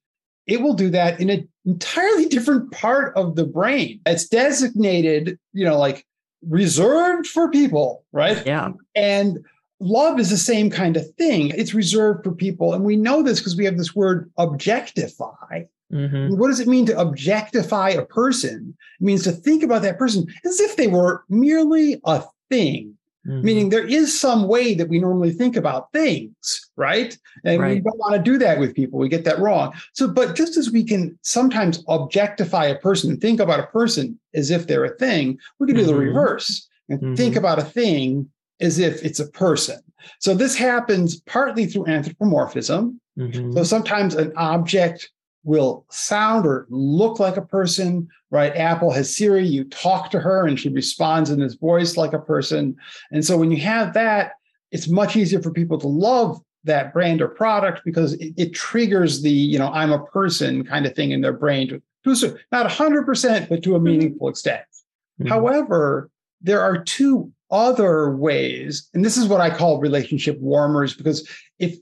it will do that in an entirely different part of the brain. It's designated, you know, like reserved for people, right? Yeah. And love is the same kind of thing. It's reserved for people. And we know this because we have this word objectify. Mm-hmm. What does it mean to objectify a person? It means to think about that person as if they were merely a thing. Mm-hmm. Meaning there is some way that we normally think about things, right? And right. we don't want to do that with people. We get that wrong. So, but just as we can sometimes objectify a person and think about a person as if they're a thing, we can do mm-hmm. the reverse and mm-hmm. think about a thing as if it's a person. So this happens partly through anthropomorphism. Mm-hmm. So sometimes an object will sound or look like a person, right? Apple has Siri, you talk to her and she responds in this voice like a person. And so when you have that, it's much easier for people to love that brand or product because it, it triggers the, you know, I'm a person kind of thing in their brain to, to not 100%, but to a mm-hmm. meaningful extent. Mm-hmm. However, there are two other ways, and this is what I call relationship warmers, because if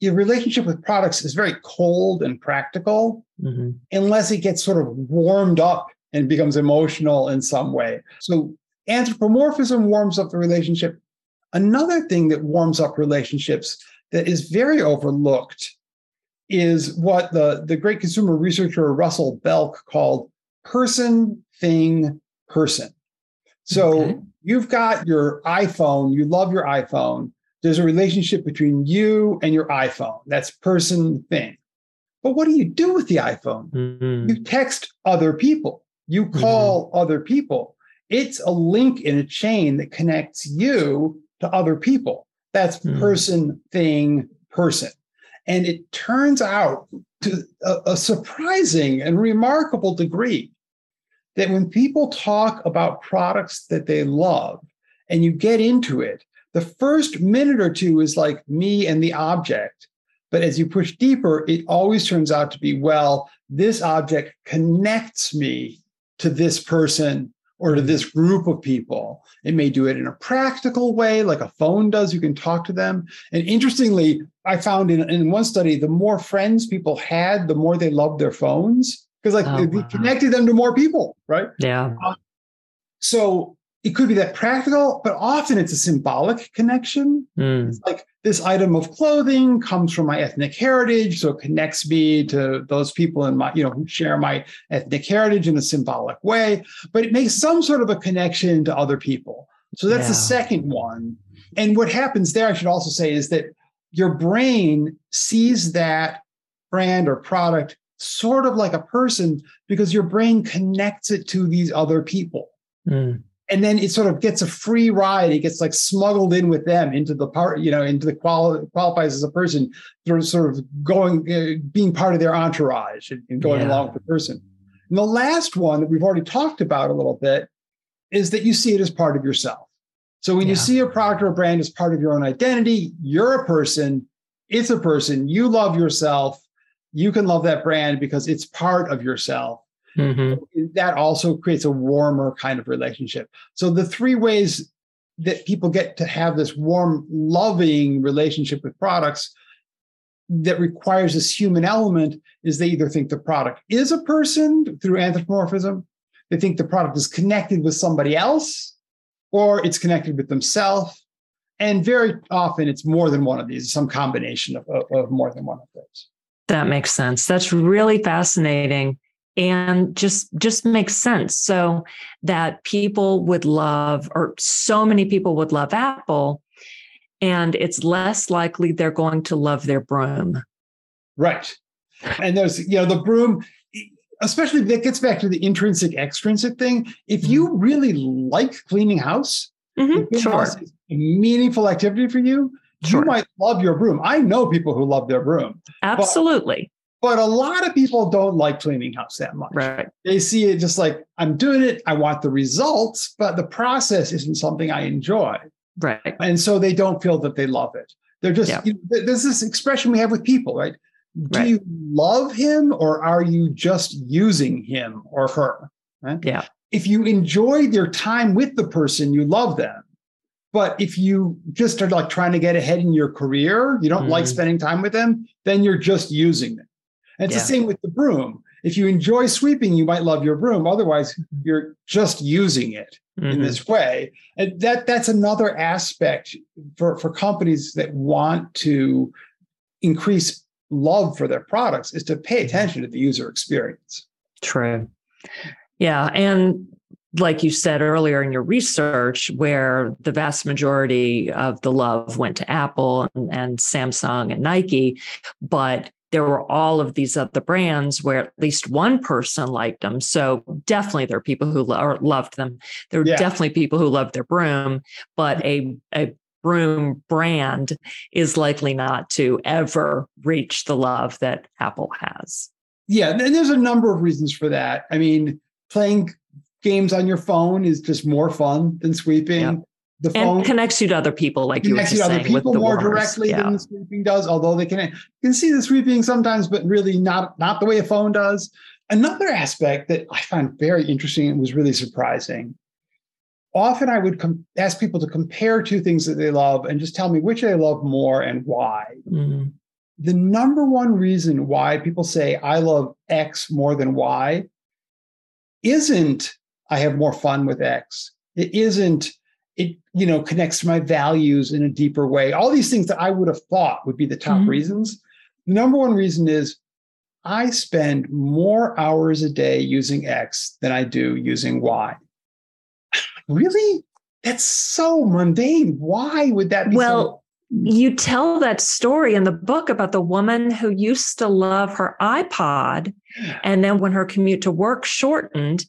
your relationship with products is very cold and practical mm-hmm. unless it gets sort of warmed up and becomes emotional in some way. So anthropomorphism warms up the relationship. Another thing that warms up relationships that is very overlooked is what the, the great consumer researcher Russell Belk called person, thing, person. So okay. You've got your iPhone, you love your iPhone, there's a relationship between you and your iPhone. That's person thing. But what do you do with the iPhone? Mm-hmm. You text other people, you mm-hmm. call mm-hmm. other people. It's a link in a chain that connects you to other people. That's mm-hmm. person, thing, person. And it turns out to a, a surprising and remarkable degree that when people talk about products that they love and you get into it, the first minute or two is like me and the object. But as you push deeper, it always turns out to be well, this object connects me to this person or to this group of people. It may do it in a practical way, like a phone does. You can talk to them. And interestingly, I found in, in one study, the more friends people had, the more they loved their phones because like oh, wow. connected them to more people, right? Yeah. Uh, so it could be that practical, but often it's a symbolic connection. Mm. It's like this item of clothing comes from my ethnic heritage, so it connects me to those people in my, you know, who share my ethnic heritage in a symbolic way. But it makes some sort of a connection to other people. So that's yeah. the second one. And what happens there, I should also say, is that your brain sees that brand or product sort of like a person because your brain connects it to these other people. Mm and then it sort of gets a free ride. It gets like smuggled in with them into the part, you know, into the quali- qualifies as a person, of, sort of going, uh, being part of their entourage and, and going yeah. along with the person. And the last one that we've already talked about a little bit is that you see it as part of yourself. So when yeah. you see a product or a brand as part of your own identity, you're a person, it's a person, you love yourself, you can love that brand because it's part of yourself. Mm-hmm. That also creates a warmer kind of relationship. So the three ways that people get to have this warm, loving relationship with products that requires this human element is they either think the product is a person through anthropomorphism, they think the product is connected with somebody else, or it's connected with themselves. And very often it's more than one of these, some combination of, of, of more than one of those. That makes sense. That's really fascinating and just just makes sense so that people would love or so many people would love apple and it's less likely they're going to love their broom right and there's you know the broom especially that gets back to the intrinsic extrinsic thing if you mm-hmm. really like cleaning house mm-hmm, sure. house is a meaningful activity for you sure. you might love your broom i know people who love their broom absolutely but a lot of people don't like cleaning house that much. Right. They see it just like I'm doing it. I want the results, but the process isn't something I enjoy. Right. And so they don't feel that they love it. They're just, yeah. you know, there's this expression we have with people, right? Do right. you love him or are you just using him or her? Right? Yeah. If you enjoy your time with the person, you love them. But if you just are like trying to get ahead in your career, you don't like Mhm. spending time with them, then you're just using them. And it's Yeah. the same with the broom. If you enjoy sweeping, you might love your broom. Otherwise, you're just using it in Mhm. this way. And that that's another aspect for, for companies that want to increase love for their products is to pay attention to the user experience. True. Yeah. And like you said earlier in your research, where the vast majority of the love went to Apple and, and Samsung and Nike, but there were all of these other brands where at least one person liked them. So definitely there are people who lo- loved them. There are Yeah. definitely people who loved their broom, but a, a broom brand is likely not to ever reach the love that Apple has. Yeah, and there's a number of reasons for that. I mean, playing games on your phone is just more fun than sweeping. Yep. The phone and connects you to other people, like you connects you just to other people more warmers. directly Yeah. than the sweeping does, although they can you can see the sweeping sometimes, but really not not the way a phone does. Another aspect that I find very interesting and was really surprising. Often I would com- ask people to compare two things that they love and just tell me which they love more and why. Mhm. The number one reason why people say I love X more than Y isn't I have more fun with X. It isn't it you know connects to my values in a deeper way. All these things that I would have thought would be the top Mhm. reasons. The number one reason is I spend more hours a day using X than I do using Y. really? That's so mundane. Why would that be so Well, you tell that story in the book about the woman who used to love her iPod. And then when her commute to work shortened,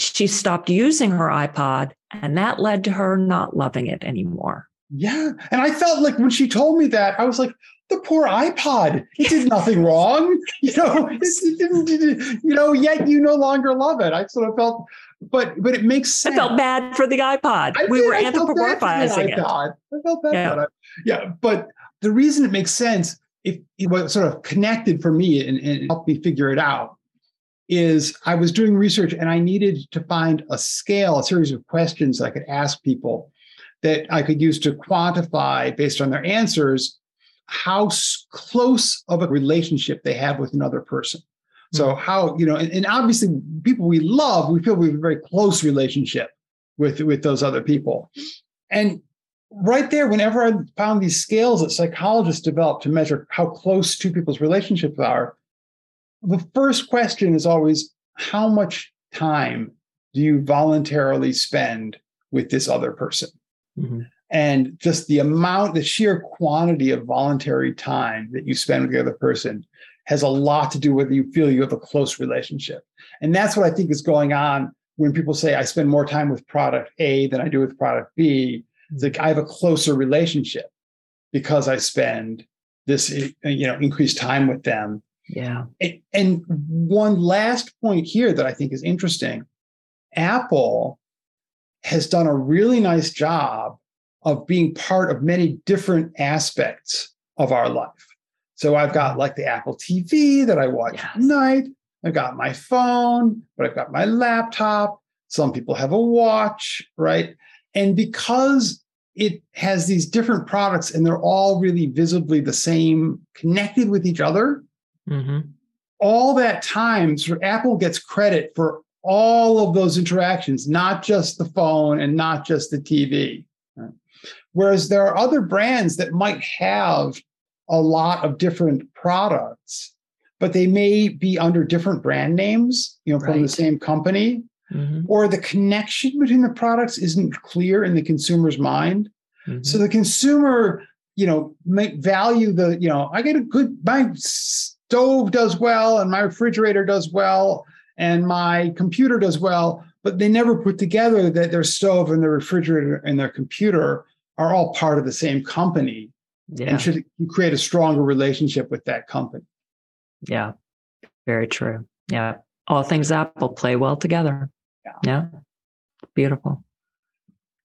she stopped using her iPod. And that led to her not loving it anymore. Yeah. And I felt like when she told me that, I was like, the poor iPod, it did nothing wrong. You know, it, it didn't, it- you know, yet you no longer love it. I sort of felt, but but it makes sense. I felt bad for the iPod. I we did. were I felt bad for anthropomorphizing it. I felt bad Yeah. Yeah. But the reason it makes sense, if it was sort of connected for me and, and helped me figure it out, is I was doing research and I needed to find a scale, a series of questions that I could ask people that I could use to quantify based on their answers how close of a relationship they have with another person. Hmm. So how you know, and, and obviously people we love, we feel we have a very close relationship with with those other people, and right there, whenever I found these scales that psychologists develop to measure how close two people's relationships are, the first question is always how much time do you voluntarily spend with this other person? Mhm. And just the amount, the sheer quantity of voluntary time that you spend with the other person has a lot to do with whether you feel you have a close relationship. And that's what I think is going on when people say, I spend more time with product A than I do with product B. It's like I have a closer relationship because I spend this, you know, increased time with them. Yeah. And- And one last point here that I think is interesting Apple has done a really nice job of being part of many different aspects of our life. So I've got like the Apple TV that I watch Yes. at night. I've got my phone, but I've got my laptop. Some people have a watch, right? And because it has these different products and they're all really visibly the same, connected with each other, hmm all that time, so Apple gets credit for all of those interactions, not just the phone and not just the TV. right? Whereas there are other brands that might have a lot of different products, but they may be under different brand names, you know, from the same company, hmm or the connection between the products isn't clear in the consumer's mind. So the consumer, you know, may value the, you know, I get a good, my stove does well and my refrigerator does well and my computer does well, but they never put together that their stove and their refrigerator and their computer are all part of the same company yeah. and should create a stronger relationship with that company. Yeah, very true. Yeah, all things Apple play well together. Yeah. yeah. beautiful.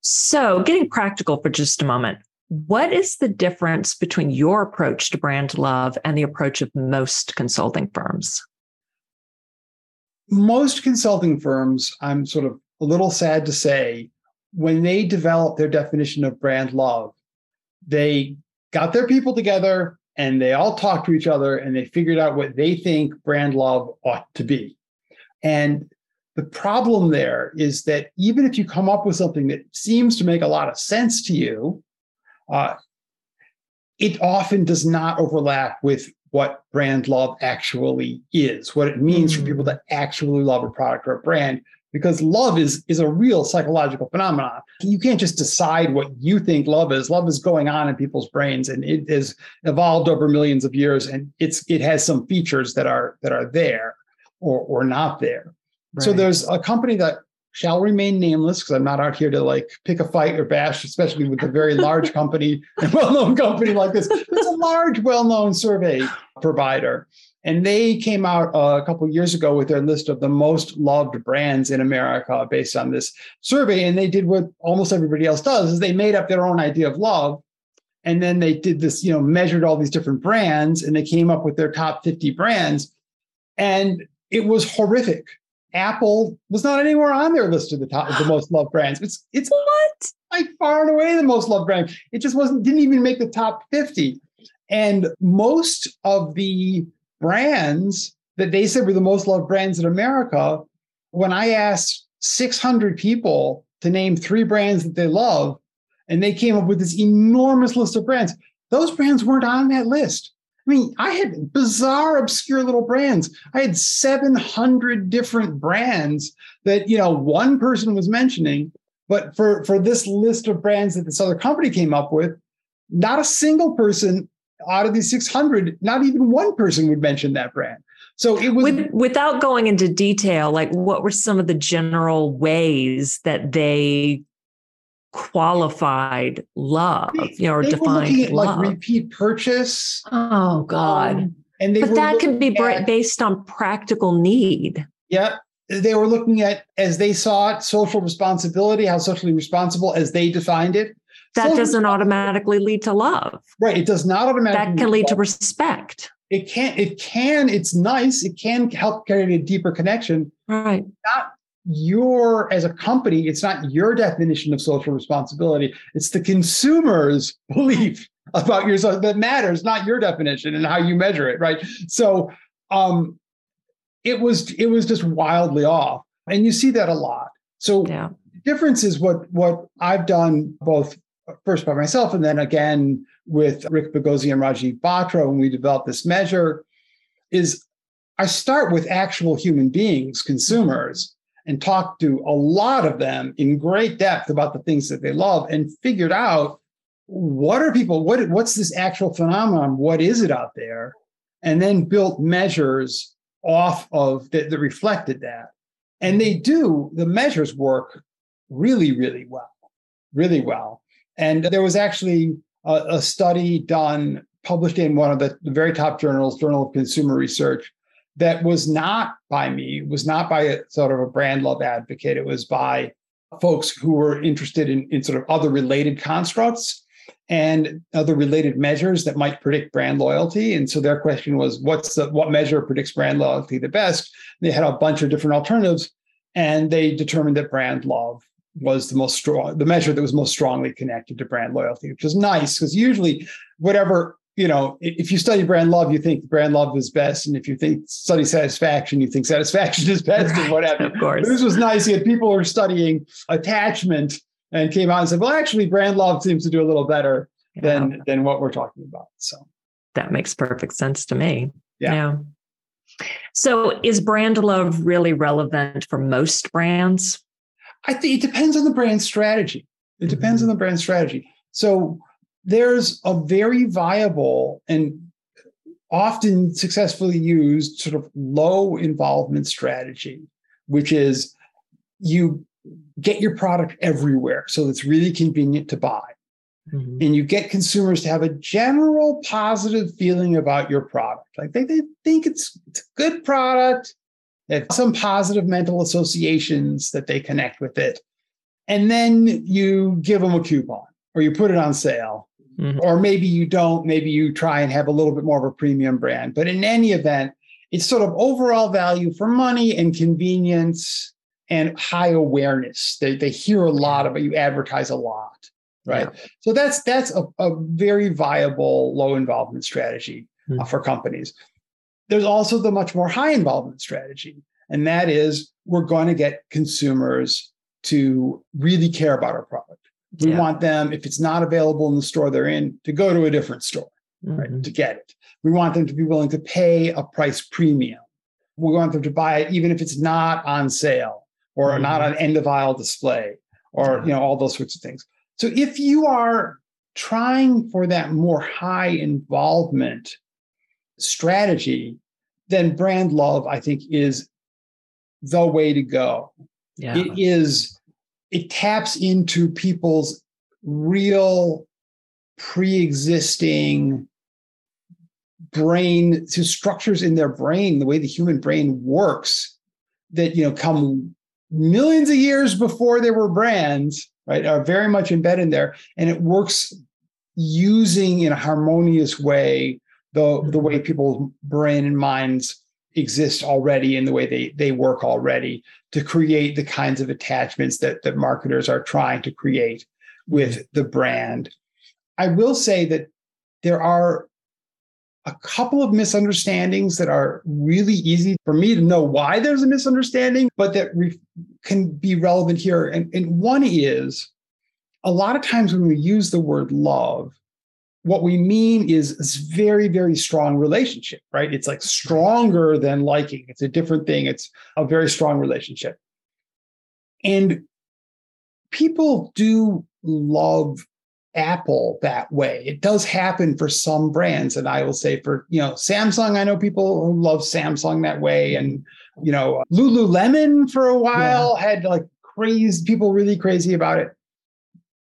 So, getting practical for just a moment, what is the difference between your approach to brand love and the approach of most consulting firms? most consulting firms, I'm sort of a little sad to say, when they develop their definition of brand love, they got their people together and they all talked to each other and they figured out what they think brand love ought to be. And the problem there is that even if you come up with something that seems to make a lot of sense to you, uh, it often does not overlap with what brand love actually is, what it means mm-hmm. for people to actually love a product or a brand, because love is, is a real psychological phenomenon. You can't just decide what you think love is. Love is going on in people's brains and it has evolved over millions of years and it's it has some features that are that are there or, or not there. Right. So there's a company that shall remain nameless because I'm not out here to like pick a fight or bash, especially with a very large company and well-known company like this. It's a large, well-known survey provider. And they came out a couple years ago with their list of the most loved brands in America based on this survey. And they did what almost everybody else does is they made up their own idea of love. And then they did this, you know, measured all these different brands and they came up with their top 50 brands. And it was horrific. Apple was not anywhere on their list of the top of the most loved brands. It's it's what like far and away the most loved brand. It just wasn't didn't even make the top 50. And most of the brands that they said were the most loved brands in America, when I asked 600 people to name three brands that they love, and they came up with this enormous list of brands, those brands weren't on that list. I mean, I had bizarre, obscure little brands. I had 700 different brands that, you know, one person was mentioning. But for, for this list of brands that this other company came up with, not a single person out of these 600, not even one person would mention that brand. So it was With, without going into detail, like what were some of the general ways that they qualified love, you know, or defined love. like repeat purchase. Oh God. Um, and they but that can be at, based on practical need. Yeah. They were looking at as they saw it, social responsibility, how socially responsible as they defined it. That social doesn't automatically lead to love. Right. It does not automatically. That can lead to respect. It can, it can, it's nice. It can help create a deeper connection. Right. Not your as a company it's not your definition of social responsibility. It's the consumer's belief about yourself that matters not your definition and how you measure it right? So um it was it was just wildly off. And you see that a lot. So yeah. difference is what what i've done both first by myself and then again with Rick Bagozzi and Rajeev Batra when we developed this measure is i start with actual human beings consumers and talked to a lot of them in great depth about the things that they love and figured out what are people what what's this actual phenomenon? What is it out there? And then built measures off of that, that reflected that. And they do the measures work really really well really well. And there was actually a, a study done published in one of the, the very top journals journal of consumer research that was not by me, was not by a sort of a brand love advocate. It was by folks who were interested in, in sort of other related constructs and other related measures that might predict brand loyalty. And so their question was, what's the what measure predicts brand loyalty the best? They had a bunch of different alternatives, and they determined that brand love was the most strong, the measure that was most strongly connected to brand loyalty, which is nice because usually whatever you know, if you study brand love, you think brand love is best, and if you think study satisfaction, you think satisfaction is best, and whatever. Of course, this was nice. You had people were studying attachment and came out and said, "Well, actually, brand love seems to do a little better yeah. than than what we're talking about." So that makes perfect sense to me. Yeah. yeah. So, is brand love really relevant for most brands? I think it depends on the brand strategy. It depends mm-hmm. on the brand strategy. So there's a very viable and often successfully used sort of low involvement strategy, which is you get your product everywhere so it's really convenient to buy. Mm-hmm. And you get consumers to have a general positive feeling about your product. Like they, they think it's, it's a good product, they have some positive mental associations that they connect with it. And then you give them a coupon or you put it on sale Mm-hmm. Or maybe you don't, maybe you try and have a little bit more of a premium brand. But in any event, it's sort of overall value for money and convenience and high awareness. They, they hear a lot about you advertise a lot, right? Yeah. So that's that's a, a, very viable low involvement strategy mm-hmm. uh, for companies. There's also the much more high involvement strategy, and that is we're going to get consumers to really care about our product. We yeah. want them, if it's not available in the store they're in, to go to a different store, mm-hmm. right, to get it. We want them to be willing to pay a price premium. We want them to buy it even if it's not on sale or mm-hmm. not on end of aisle display or you know all those sorts of things. So if you are trying for that more high involvement strategy, then brand love, I think, is the way to go. Yeah. It is, it taps into people's real pre-existing brain to structures in their brain, the way the human brain works that you know come millions of years before there were brands, right, are very much embedded there. And it works using in a harmonious way the, the way people's brain and minds exist already in the way they, they work already to create the kinds of attachments that, that marketers are trying to create with mm-hmm. the brand. I will say that there are a couple of misunderstandings that are really easy for me to know why there's a misunderstanding, but that re- can be relevant here. And, and one is a lot of times when we use the word love, what we mean is this very, very strong relationship, right? It's like stronger than liking. It's a different thing. It's a very strong relationship. And people do love Apple that way. It does happen for some brands. And I will say for, you know, Samsung, I know people who love Samsung that way. And, you know, Lululemon for a while yeah. had like crazy people really crazy about it.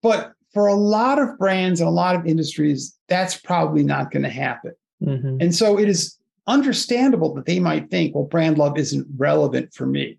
But for a lot of brands and a lot of industries, that's probably not going to happen. Mm-hmm. And so it is understandable that they might think, well, brand love isn't relevant for me.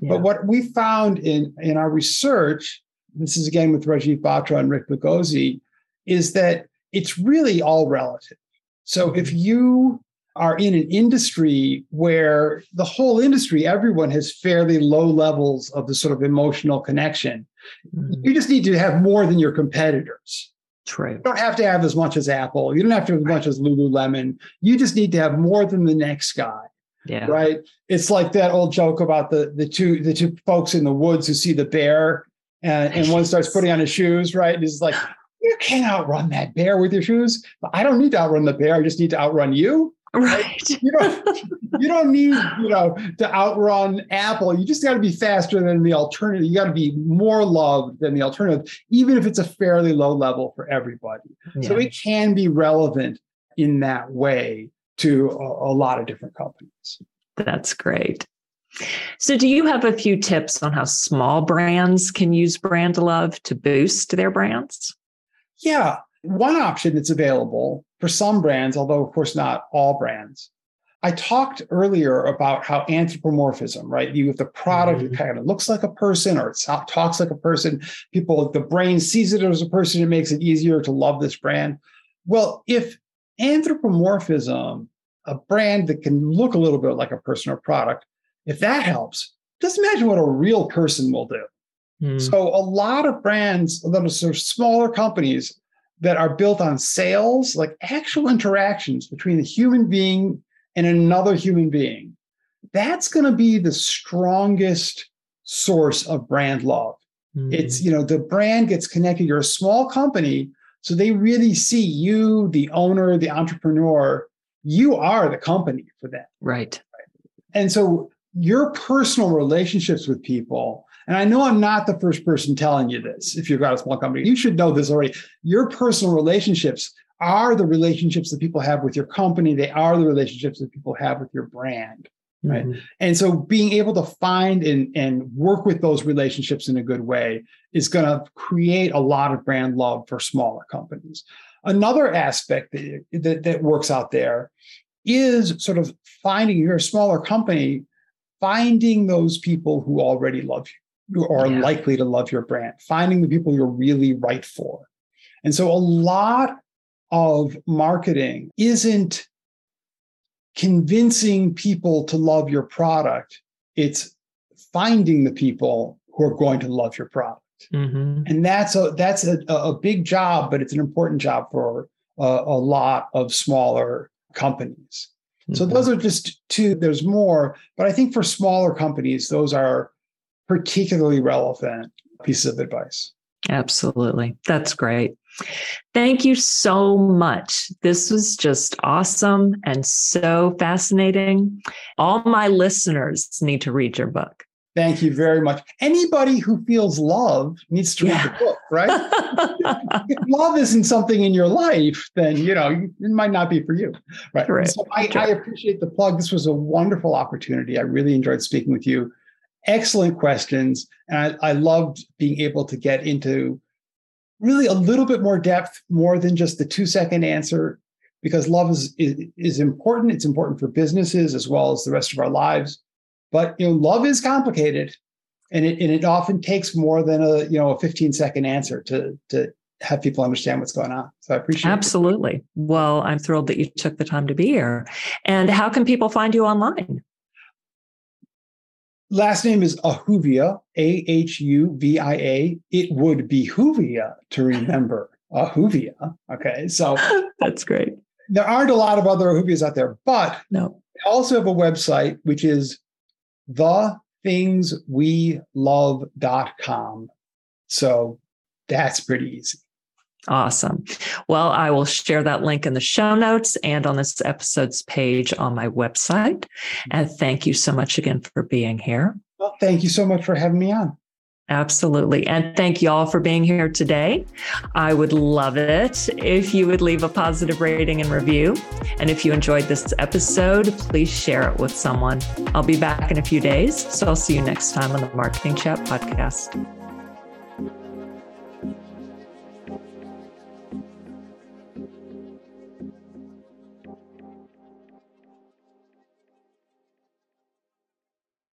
Yeah. But what we found in, in our research this is again with Rajeev Batra and Rick Bagozzi, is that it's really all relative. So if you are in an industry where the whole industry, everyone has fairly low levels of the sort of emotional connection, mm-hmm. you just need to have more than your competitors. True. You don't have to have as much as Apple. You don't have to have as much as Lululemon. You just need to have more than the next guy. Yeah. Right. It's like that old joke about the the two the two folks in the woods who see the bear and, and one starts putting on his shoes, right? And he's like, you can't outrun that bear with your shoes. I don't need to outrun the bear. I just need to outrun you. Right. You don't, you don't need, you know, to outrun Apple. You just got to be faster than the alternative. You got to be more loved than the alternative, even if it's a fairly low level for everybody. Yeah. So it can be relevant in that way to a, a lot of different companies. That's great. So, do you have a few tips on how small brands can use brand love to boost their brands? Yeah. One option that's available for some brands, although, of course, not all brands. I talked earlier about how anthropomorphism, right? You have the product mm-hmm. that kind of looks like a person or it talks like a person. People, the brain sees it as a person. It makes it easier to love this brand. Well, if anthropomorphism, a brand that can look a little bit like a person or product, if that helps, just imagine what a real person will do. Mm. So a lot of brands, those of smaller companies that are built on sales, like actual interactions between a human being and another human being. That's going to be the strongest source of brand love. Mm. It's, you know, the brand gets connected. You're a small company, so they really see you, the owner, the entrepreneur, you are the company for them. Right. And so your personal relationships with people, and I know I'm not the first person telling you this, if you've got a small company, you should know this already. Your personal relationships are the relationships that people have with your company, they are the relationships that people have with your brand. Right. Mm-hmm. And so being able to find and, and work with those relationships in a good way is going to create a lot of brand love for smaller companies. Another aspect that, that, that works out there is sort of finding you're a smaller company finding those people who already love you, who are yeah. likely to love your brand, finding the people you're really right for. And so a lot of marketing isn't convincing people to love your product. It's finding the people who are going to love your product. Mm-hmm. And that's a that's a, a big job, but it's an important job for a, a lot of smaller companies. Mm-hmm. So those are just two. There's more, but I think for smaller companies, those are particularly relevant pieces of advice. Absolutely. That's great. Thank you so much. This was just awesome and so fascinating. All my listeners need to read your book. Thank you very much. Anybody who feels love needs to read yeah. the book, right? if love isn't something in your life, then you know it might not be for you, right? right. So I, I appreciate the plug. This was a wonderful opportunity. I really enjoyed speaking with you. Excellent questions, and I, I loved being able to get into really a little bit more depth, more than just the two second answer, because love is, is, is important. It's important for businesses as well as the rest of our lives. But you know, love is complicated, and it and it often takes more than a you know a 15 second answer to to have people understand what's going on. So I appreciate Absolutely. It. Well, I'm thrilled that you took the time to be here. And how can people find you online? Last name is Ahuvia, A H U V I A. It would be Huvia to remember Ahuvia. Okay. So that's great. There aren't a lot of other Ahuvias out there, but no. I also have a website which is thethingswelove.com. So that's pretty easy. Awesome. Well, I will share that link in the show notes and on this episode's page on my website. And thank you so much again for being here. Well, thank you so much for having me on. Absolutely. And thank you all for being here today. I would love it if you would leave a positive rating and review. And if you enjoyed this episode, please share it with someone. I'll be back in a few days. So I'll see you next time on the Marketing Chat podcast.